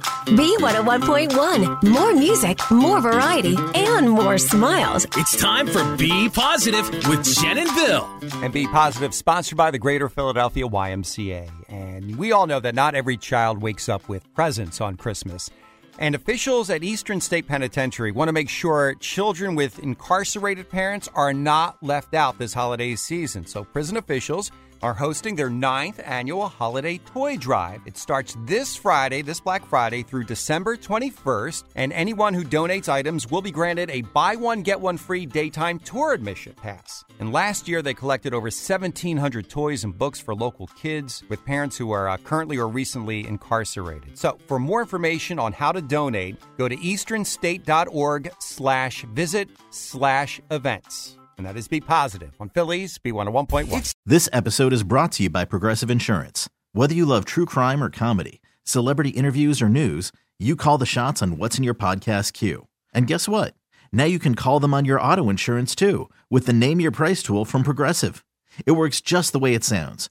B101.1, more music, more variety, and more smiles. It's time for Be Positive with Jen and Bill. And Be Positive, sponsored by the Greater Philadelphia YMCA. And we all know that not every child wakes up with presents on Christmas. And officials at Eastern State Penitentiary want to make sure children with incarcerated parents are not left out this holiday season. So, prison officials are hosting their ninth annual holiday toy drive. It starts this Friday, this Black Friday, through December 21st, and anyone who donates items will be granted a buy one, get one free daytime tour admission pass. And last year, they collected over 1,700 toys and books for local kids with parents who are uh, currently or recently incarcerated. So, for more information on how to donate, go to easternstate.org slash visit slash events. And that is Be Positive on Philly's B101.1. This episode is brought to you by Progressive Insurance. Whether you love true crime or comedy, celebrity interviews or news, you call the shots on what's in your podcast queue. And guess what? Now you can call them on your auto insurance too with the Name Your Price tool from Progressive. It works just the way it sounds.